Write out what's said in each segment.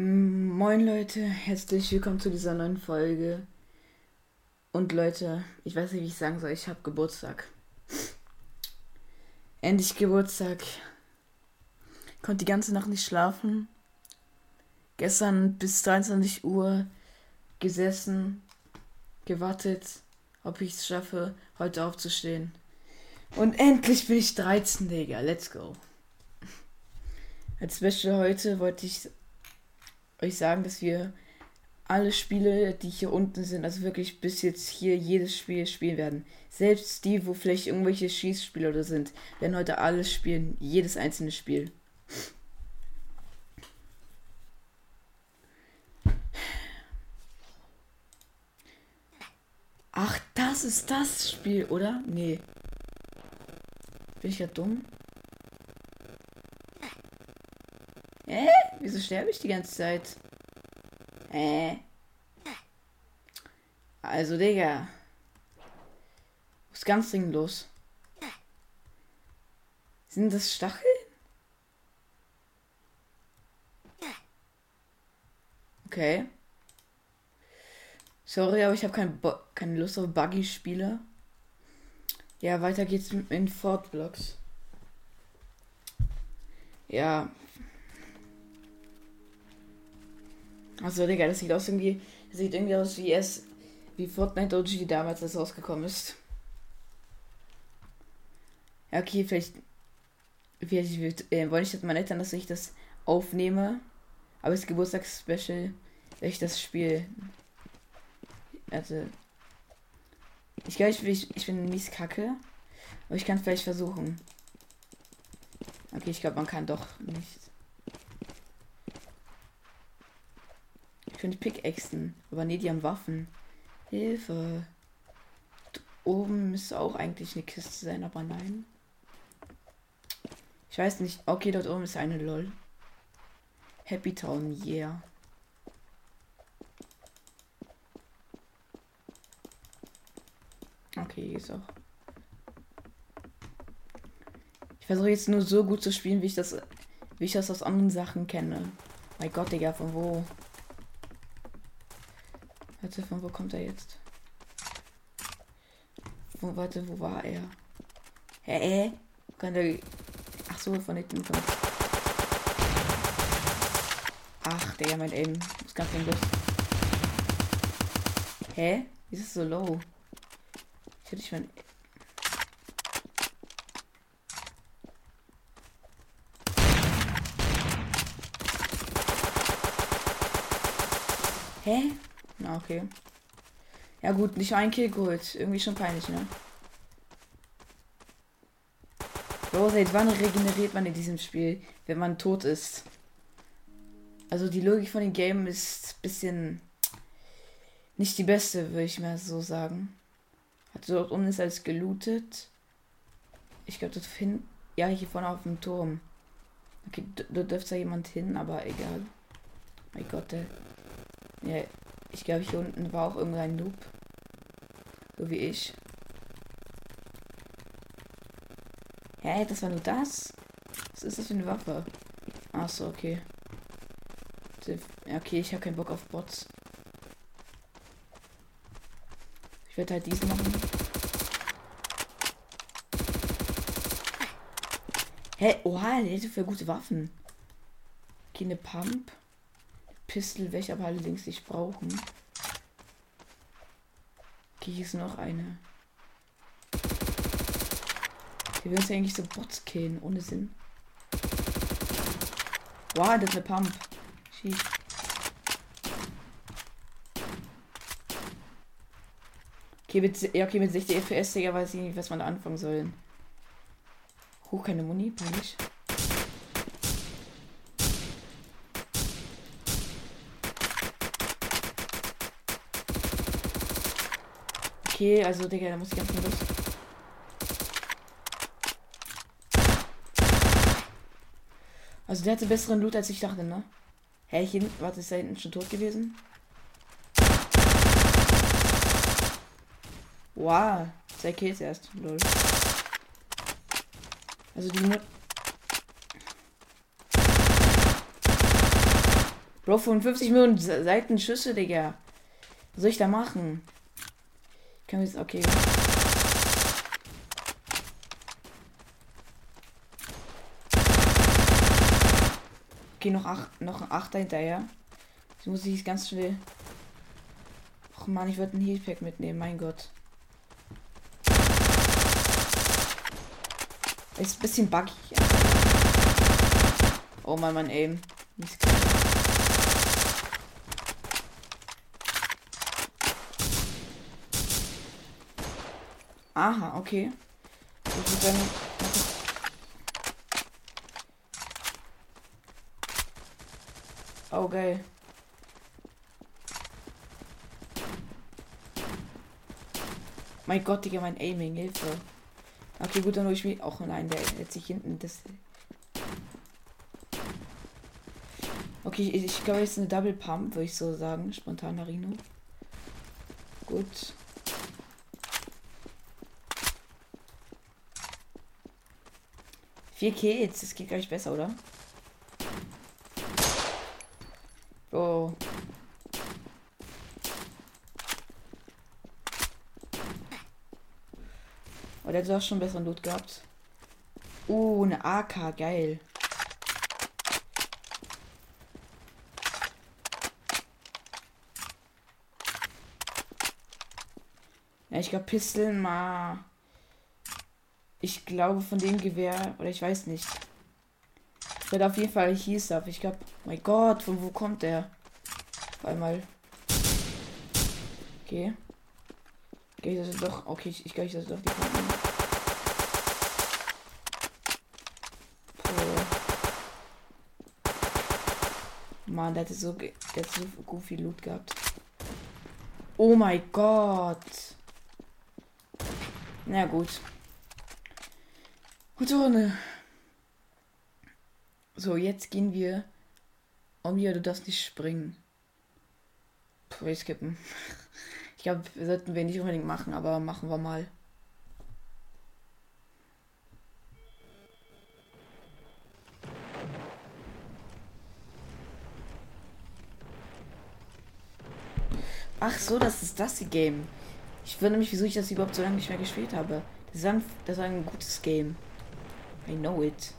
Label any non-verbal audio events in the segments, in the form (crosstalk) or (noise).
Moin Leute, herzlich willkommen zu dieser neuen Folge. Und Leute, ich weiß nicht, wie ich sagen soll, ich habe Geburtstag. Endlich Geburtstag. Konnte die ganze Nacht nicht schlafen. Gestern bis 23 Uhr gesessen, gewartet, ob ich es schaffe, heute aufzustehen. Und endlich bin ich 13, Digga. Let's go. Als Special heute wollte ich euch sagen, dass wir alle Spiele, die hier unten sind, also wirklich bis jetzt hier jedes Spiel spielen werden. Selbst die, wo vielleicht irgendwelche Schießspiele oder sind, werden heute alles spielen. Jedes einzelne Spiel. Ach, das ist das Spiel, oder? Nee. Bin ich ja dumm? Hä? Wieso sterbe ich die ganze Zeit? Hä? Also, Digga. Was ist ganz dringend los? Sind das Stacheln? Okay. Sorry, aber ich habe kein keine Lust auf Buggy-Spiele. Ja, weiter geht's in Fort Blocks. Ja, Also, Digga, das sieht aus irgendwie. Das sieht irgendwie aus wie es. Wie Fortnite OG damals, als rausgekommen ist. Ja, okay, vielleicht. Vielleicht äh, wollte ich jetzt meine Eltern, dass ich das aufnehme. Aber das Geburtstagsspecial, wenn ich das Spiel. Also. Ich glaube, ich, ich, ich bin mies kacke. Aber ich kann es vielleicht versuchen. Okay, ich glaube, man kann doch nicht. Ich könnte Pickaxen. Aber nee, die haben Waffen. Hilfe. Oben müsste auch eigentlich eine Kiste sein, aber nein. Ich weiß nicht. Okay, dort oben ist eine LOL. Happy Town, yeah. Okay, ist auch. Ich versuche jetzt nur so gut zu spielen, wie ich das, wie ich das aus anderen Sachen kenne. Mein Gott, Digga, von wo? Warte, von wo kommt er jetzt? Wo, warte, wo war er? Hä? Kann der. Ach so, von hinten kommt. Ach, der mein Aim ist ganz los. Hä? Wie ist es so low? Ich hätte nicht mein. Hä? Na, okay. Ja gut, nicht ein Kill geholt. Irgendwie schon peinlich, ne? Bro, seit wann regeneriert man in diesem Spiel, wenn man tot ist? Also die Logik von dem Game ist ein bisschen nicht die beste, würde ich mal so sagen. Hat dort unten ist alles gelootet. Ich glaube, dort hin. Ja, hier vorne auf dem Turm. Okay, da dürfte jemand hin, aber egal. Mein Gott, der. Ja, ich glaube, hier unten war auch irgendein Noob. So wie ich. Hä, das war nur das? Was ist das für eine Waffe? Achso, okay. Okay, ich habe keinen Bock auf Bots. Ich werde halt diesen machen. Hä? Oha, der hätte für gute Waffen. Okay, eine Pump. Pistol ich aber allerdings nicht brauchen. Okay, hier ist noch eine. Hier will uns ja eigentlich so Bots killen, ohne Sinn. Wow, das ist eine Pump. Schieß. Okay, mit, ja, okay, mit 60 FPS, Digga, weiß ich nicht, was man da anfangen soll. Hoch, keine Muni, peinlich. Okay, also Digga, da muss ich ganz los. Also der hatte besseren Loot als ich dachte, ne? Hä, hier, warte, ist da hinten schon tot gewesen? Wow, zwei Kills erst, lol. Also die Mut Bro, 55 Millionen Seiten Schüsse, Digga. Was soll ich da machen? Ich kann jetzt. Okay. Okay, noch acht, noch ein Achter hinterher. Jetzt muss ich ganz schnell. Och man, ich würde ein Healpack mitnehmen, mein Gott. Ist ein bisschen buggy. Oh mein mein Aim. Nicht Aha, okay. Würde dann Oh, geil. Mein Gott, Digga, mein Aiming, Hilfe. Okay, gut, dann hole ich mir auch nein, der jetzt sich hinten das. Okay, ich, ich glaube, jetzt eine Double Pump, würde ich so sagen. Spontan Rino. Gut. Vier Kills, das geht gleich besser, oder? Oh. Oh, der hat auch schon besseren Loot gehabt. Oh, eine AK, geil. Ja, ich glaube Pisteln mal. Ich glaube von dem Gewehr, oder ich weiß nicht. Wird auf jeden Fall hieß ab. Ich glaube, mein Gott, von wo kommt der? Auf einmal. Okay. Okay, das ist doch. Okay, ich, ich glaube, das doch die Karte. Mann, der hatte so, der hat so Loot gehabt. Oh mein Gott. Na gut. Gute Runde. So, jetzt gehen wir. Omnia, du darfst nicht springen. Puh, (laughs) ich skippen. Ich glaube, wir sollten wir nicht unbedingt machen, aber machen wir mal. Ach so, das ist das Game. Ich wundere mich, wieso ich das überhaupt so lange nicht mehr gespielt habe. Das ist ein, das ist ein gutes Game. I know it.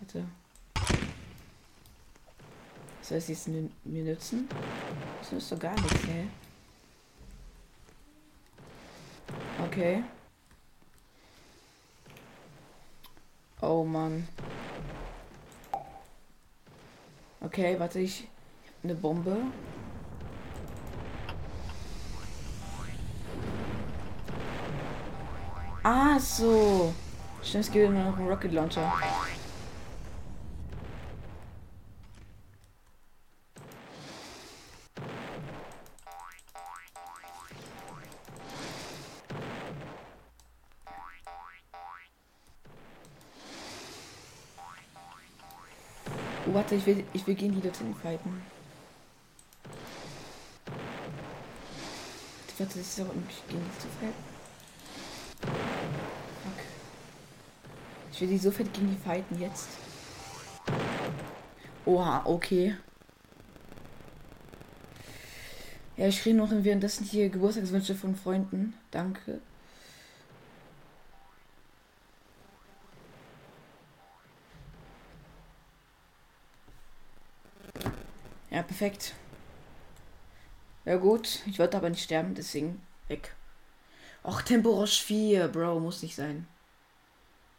Warte. Soll es jetzt mir nützen? Das nützt doch gar nichts, ne? Okay. Oh Mann. Okay, warte, ich eine Bombe. Ah, so. Stimmt, es gibt nur noch einen Rocket Launcher. warte, ich will, ich will gegen die dorthin fighten. Warte, das ist aber nicht gegen die zu fighten. Ich will die so fett gegen die fighten jetzt. Oha, okay. Ja, ich kriege noch währenddessen hier Geburtstagswünsche von Freunden. Danke. Ja, perfekt. Ja gut, ich wollte aber nicht sterben, deswegen weg. Och, Temporosch 4, Bro, muss nicht sein.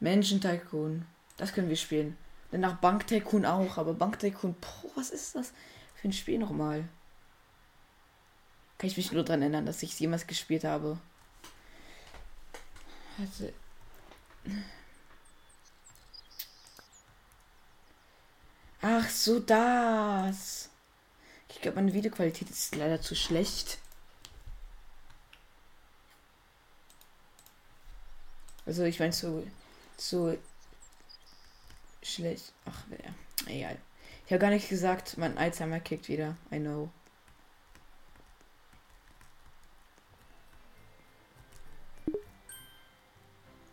Menschen Tycoon, das können wir spielen. Danach Bank Tycoon auch, aber Bank Tycoon, boah, was ist das für ein Spiel nochmal? Kann ich mich nur daran erinnern, dass ich es jemals gespielt habe. Also. Ach so, das. Ich glaube, meine Videoqualität ist leider zu schlecht. Also ich meine zu, zu schlecht. Ach, ja. Egal. Ich habe gar nicht gesagt, mein Alzheimer kickt wieder. I know.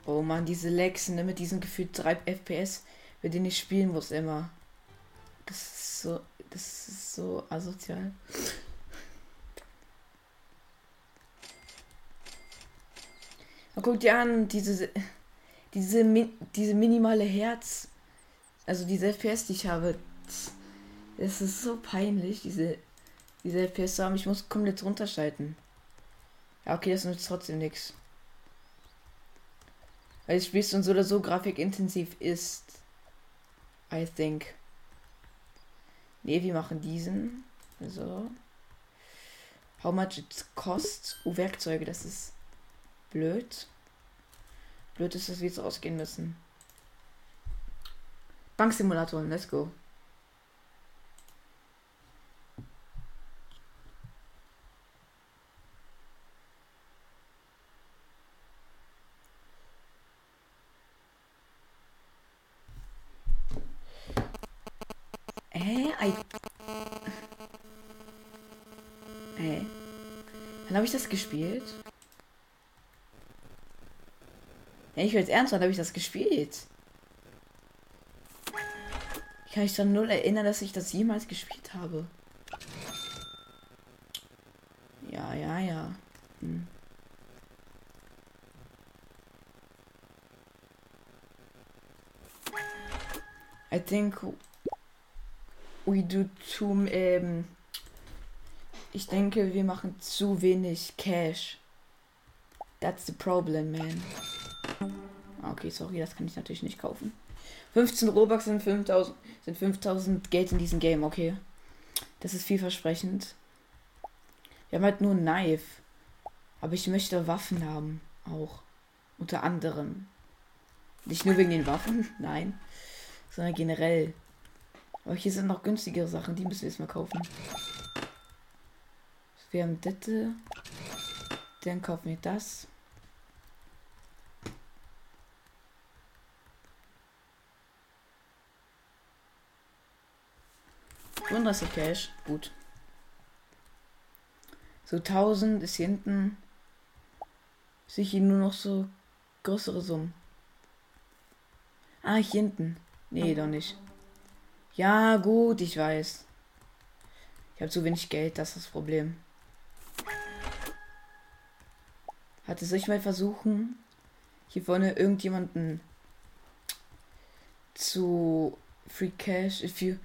Oh man, diese Lags, ne, mit diesen gefühlt 3 FPS, mit denen ich spielen muss immer. Das ist so Das ist so asozial. Guck dir an, diese, diese, diese minimale Herz, also diese FPS, die ich habe, es ist so peinlich, diese, diese FPS zu haben. Ich muss komplett runterschalten. Ja, okay, das nützt trotzdem nichts. Weil das Spiel so oder so grafikintensiv ist. I think. Ne, wir machen diesen. So. How much it costs? Oh, Werkzeuge, das ist blöd. Blöd ist, dass wir jetzt ausgehen müssen. Banksimulator, let's go. Wann habe ich das gespielt? Ja, ich jetzt ernst, wann habe ich das gespielt? Ich kann mich dann null erinnern, dass ich das jemals gespielt habe. Ja, ja, ja. Hm. I think we do too um, ich denke, wir machen zu wenig Cash. That's the problem, man. Okay, sorry, das kann ich natürlich nicht kaufen. 15 Robux sind 5000 sind 5000 Geld in diesem Game, okay. Das ist vielversprechend. Wir haben halt nur ein Knife. Aber ich möchte Waffen haben. Auch. Unter anderem. Nicht nur wegen den Waffen, (laughs) nein. Sondern generell. Aber hier sind noch günstigere Sachen, die müssen wir jetzt mal kaufen. Wir haben das. Dann kaufen wir das. Und das ist Cash. Gut. So 1000 ist hier hinten. Sehe ich hier nur noch so größere Summen. Ah, hier hinten. Nee, doch nicht. Ja, gut, ich weiß. Ich habe zu wenig Geld, das ist das Problem. Hatte soll ich mal versuchen, hier vorne irgendjemanden zu Free Cash, if you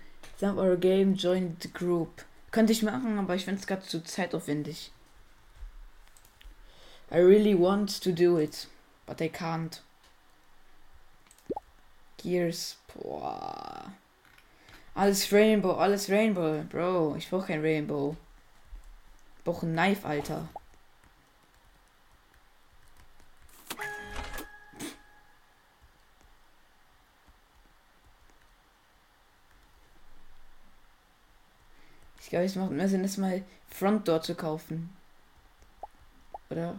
love our game, join the group. Könnte ich machen, aber ich finde es gerade zu zeitaufwendig. I really want to do it, but I can't. Gears, boah. Alles Rainbow, alles Rainbow, Bro. Ich brauche kein Rainbow. Ich brauche ein Knife, Alter. Ich glaube, es macht mehr Sinn, das mal Front Door zu kaufen. Oder?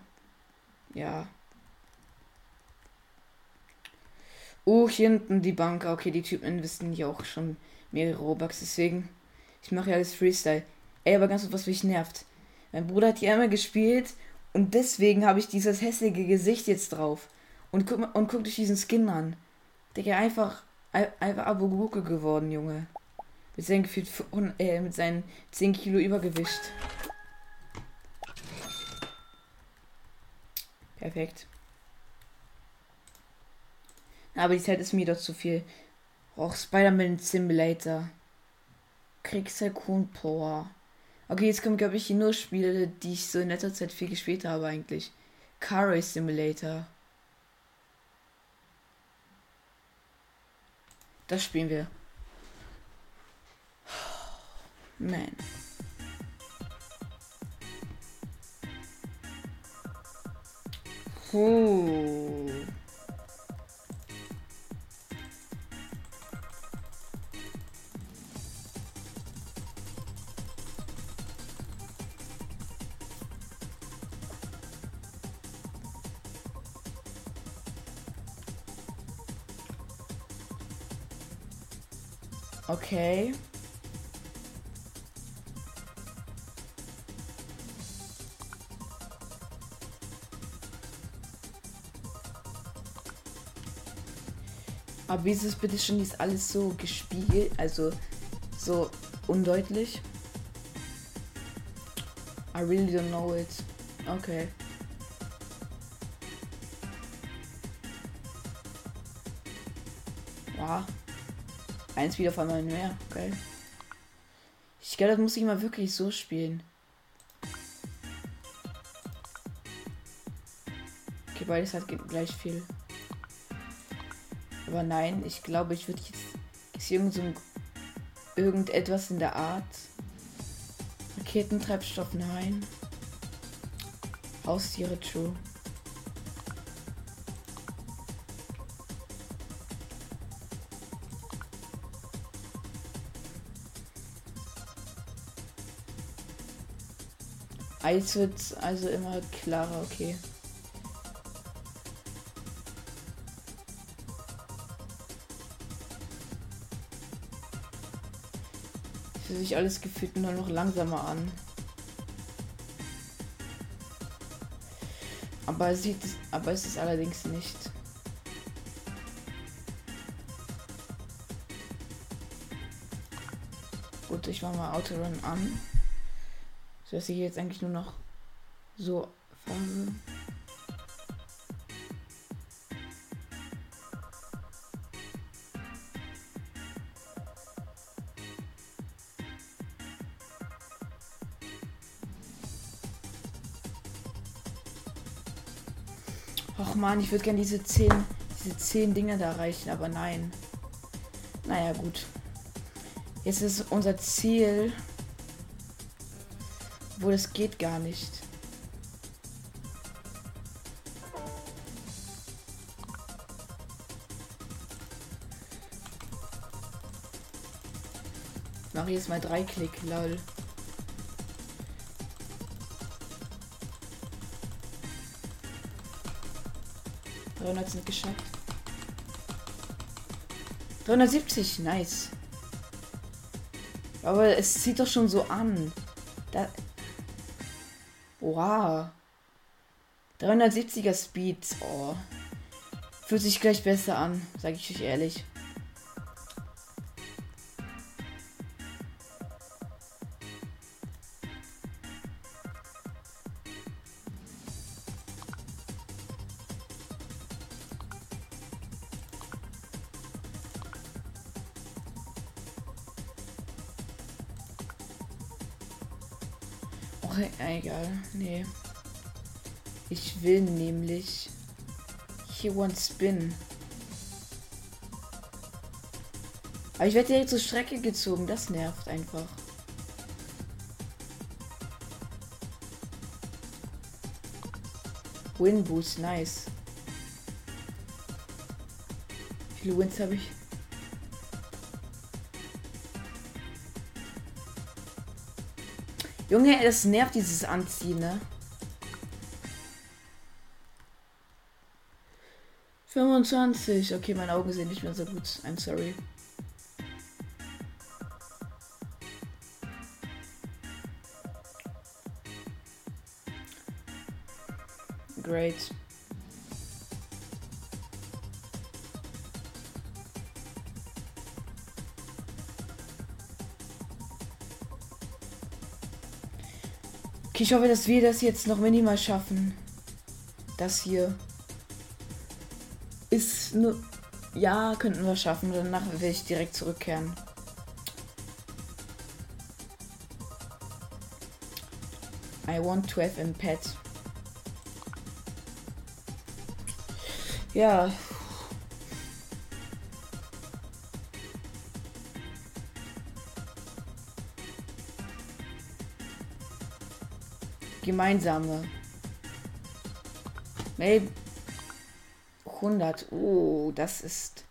Ja. Oh, hier hinten die Bank. Okay, die Typen investieren hier auch schon mehrere Robux. Deswegen, ich mache ja alles Freestyle. Ey, aber ganz kurz, was mich nervt. Mein Bruder hat hier einmal gespielt und deswegen habe ich dieses hässliche Gesicht jetzt drauf. Und guck, und guck dich diesen Skin an. Digga, einfach, einfach Abuguke geworden, Junge. Mit seinen, gefühlt, äh, mit seinen 10 Kilo Übergewicht. Perfekt. Aber die Zeit ist mir doch zu viel. Och, Spider-Man Simulator. Kriegsheilkun Power. Okay, jetzt kommen, glaube ich, nur Spiele, die ich so in letzter Zeit viel gespielt habe, eigentlich. Car Simulator. Das spielen wir. Man. Puh. Okay. Aber wie ist es bitte schon ist alles so gespielt? Also so undeutlich. I really don't know it. Okay. Wow. Eins wieder auf einmal mehr. Geil. Ich glaube, das muss ich mal wirklich so spielen. Okay, beides hat gleich viel. Aber nein, ich glaube, ich würde jetzt ist irgend so irgendetwas in der Art. Raketentreibstoff, nein. Haustiere, true. Eis wird also immer klarer, okay. Fühlt sich alles gefühlt nur noch langsamer an. Aber es sieht es, aber es ist allerdings nicht. Gut, ich mache mal Autorun an. So dass ich jetzt eigentlich nur noch so fahre. Och man, ich würde gerne diese zehn, diese zehn Dinge da erreichen, aber nein. Naja, gut. Jetzt ist unser Ziel, wo das geht gar nicht. Mach jetzt mal drei Klick, lol. Dreihundert sind geschafft. 370, nice. Aber es sieht doch schon so an. Da, Wow. 370er Speed. Oh. Fühlt sich gleich besser an, sage ich euch ehrlich. Egal. Nee. Ich will nämlich hier One Spin. Aber ich werde direkt zur Strecke gezogen. Das nervt einfach. Win Boost, nice. Wie viele Wins habe ich? Junge, es nervt dieses Anziehen, ne? 25. Okay, meine Augen sehen nicht mehr so gut. I'm sorry. Great. Okay, ich hoffe, dass wir das jetzt noch minimal schaffen. Das hier ist nur. Ja, könnten wir schaffen. Danach will ich direkt zurückkehren. I want to have a pet. Ja, Gemeinsame. Maybe 100. Oh, das ist.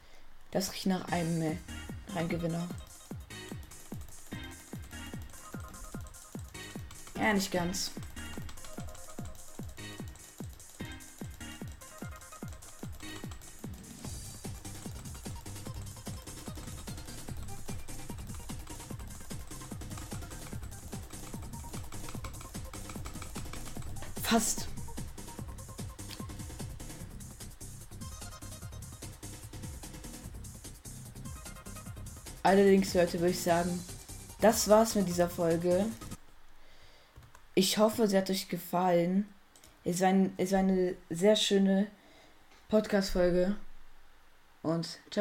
Das riecht nach einem, äh, nach einem Gewinner. Ja, nicht ganz. Fast. Allerdings, Leute, würde ich sagen, das war's mit dieser Folge. Ich hoffe, sie hat euch gefallen. Es war, ein, es war eine sehr schöne Podcast-Folge. Und ciao.